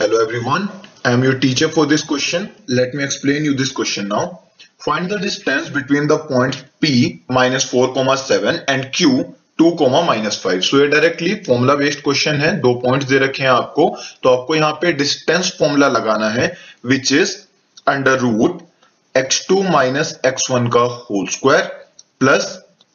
Hello everyone, I am your teacher for this question. Let me explain you this question now. Find the distance between the points P minus 4,7 and Q 2, minus 5. So ये directly formula based question है दो points दे रखे हैं आपको तो आपको यहाँ पे डिस्टेंस फॉर्मूला लगाना है which is under root x2 minus x1 का whole square plus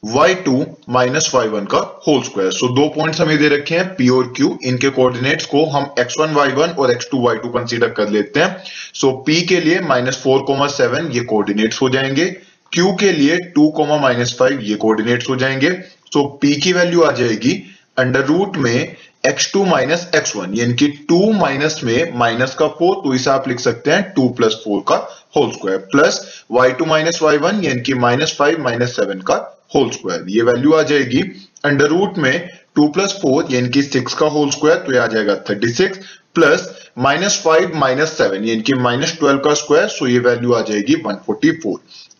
y2 minus y1 का होल स्क्वायर सो दो पॉइंट्स हमें दे रखे हैं p और q. इनके कोऑर्डिनेट्स को हम x1 y1 और x2 y2 कंसीडर कर लेते हैं. सो so, p के लिए माइनस फोर कोमा सेवन ये कोऑर्डिनेट्स हो जाएँगे. Q के लिए टू कोमा माइनस फाइव ये कोऑर्डिनेट्स हो जाएँगे. सो so, p की वैल्यू आ जाएगी. अंडर रूट में x2 माइनस एक्स वन यानी कि टू माइनस में माइनस का फोर तो इसे आप लिख सकते हैं टू प्लस फोर का whole square plus Y two minus Y one यानी कि माइनस फाइव माइनस सेवन का होल स्क्वायर ये वैल्यू आ जाएगी अंडर रूट में टू प्लस फोर, यानी कि सिक्स का होल स्क्वायर तो ये आ जाएगा thirty six plus minus five, minus seven, यानी कि माइनस ट्वेल्व का स्क्वायर सो ये वैल्यू आ जाएगी वन फोर्टी फोर।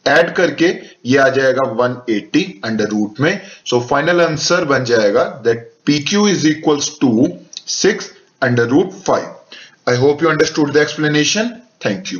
एड करके ये आ जाएगा 180 अंडर रूट में। सो फाइनल आंसर बन जाएगा that P Q is equals to six under root five I hope you understood the explanation thank you